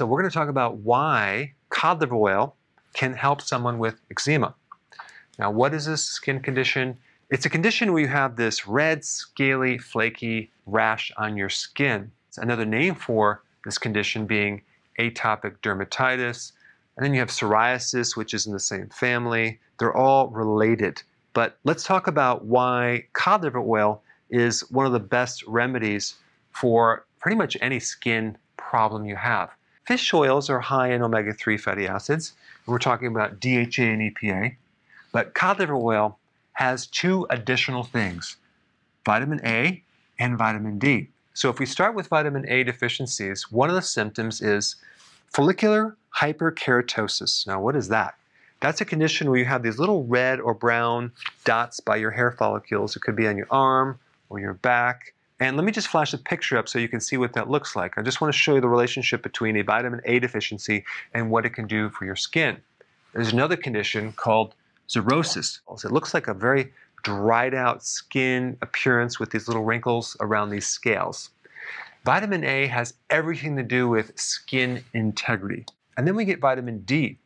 So we're going to talk about why cod liver oil can help someone with eczema. Now, what is this skin condition? It's a condition where you have this red, scaly, flaky rash on your skin. It's another name for this condition being atopic dermatitis. And then you have psoriasis, which is in the same family. They're all related. But let's talk about why cod liver oil is one of the best remedies for pretty much any skin problem you have. Fish oils are high in omega 3 fatty acids. We're talking about DHA and EPA. But cod liver oil has two additional things vitamin A and vitamin D. So if we start with vitamin A deficiencies, one of the symptoms is follicular hyperkeratosis. Now, what is that? That's a condition where you have these little red or brown dots by your hair follicles. It could be on your arm or your back. And let me just flash a picture up so you can see what that looks like. I just want to show you the relationship between a vitamin A deficiency and what it can do for your skin. There's another condition called xerosis. It looks like a very dried out skin appearance with these little wrinkles around these scales. Vitamin A has everything to do with skin integrity. And then we get vitamin D.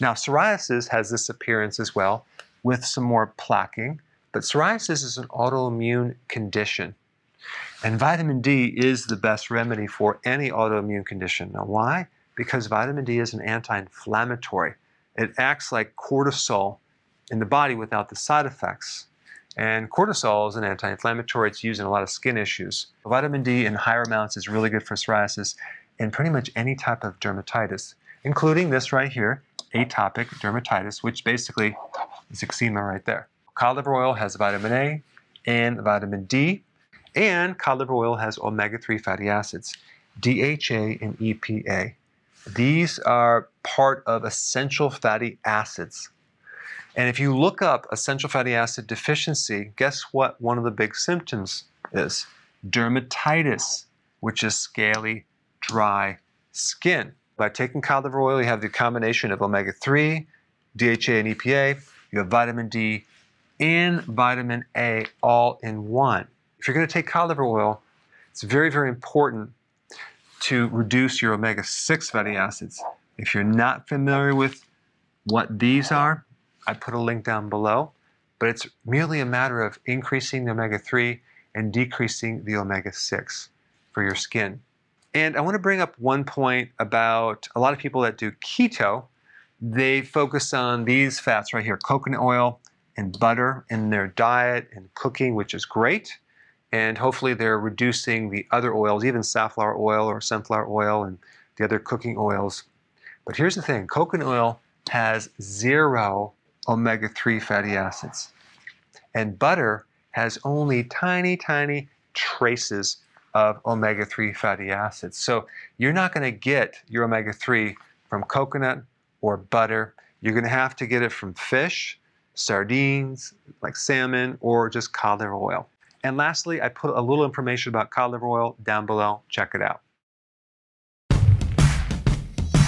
Now, psoriasis has this appearance as well with some more plaquing, but psoriasis is an autoimmune condition. And vitamin D is the best remedy for any autoimmune condition. Now, why? Because vitamin D is an anti inflammatory. It acts like cortisol in the body without the side effects. And cortisol is an anti inflammatory, it's used in a lot of skin issues. Vitamin D in higher amounts is really good for psoriasis and pretty much any type of dermatitis, including this right here, atopic dermatitis, which basically is eczema right there. Cod liver oil has vitamin A and vitamin D. And cod liver oil has omega 3 fatty acids, DHA and EPA. These are part of essential fatty acids. And if you look up essential fatty acid deficiency, guess what one of the big symptoms is? Dermatitis, which is scaly, dry skin. By taking cod liver oil, you have the combination of omega 3, DHA, and EPA. You have vitamin D and vitamin A all in one. If you're going to take cod liver oil, it's very, very important to reduce your omega 6 fatty acids. If you're not familiar with what these are, I put a link down below. But it's merely a matter of increasing the omega 3 and decreasing the omega 6 for your skin. And I want to bring up one point about a lot of people that do keto. They focus on these fats right here coconut oil and butter in their diet and cooking, which is great and hopefully they're reducing the other oils, even safflower oil or sunflower oil and the other cooking oils. But here's the thing coconut oil has zero omega 3 fatty acids. And butter has only tiny, tiny traces of omega 3 fatty acids. So you're not going to get your omega 3 from coconut or butter. You're going to have to get it from fish, sardines, like salmon, or just cod liver oil. And lastly, I put a little information about cod liver oil down below. Check it out.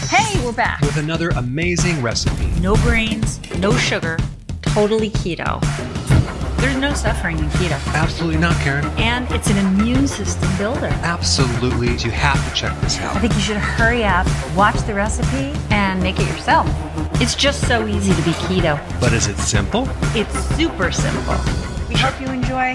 Hey, we're back. With another amazing recipe. No grains, no sugar, totally keto. There's no suffering in keto. Absolutely not, Karen. And it's an immune system builder. Absolutely. You have to check this out. I think you should hurry up, watch the recipe, and make it yourself. It's just so easy to be keto. But is it simple? It's super simple. We hope you enjoy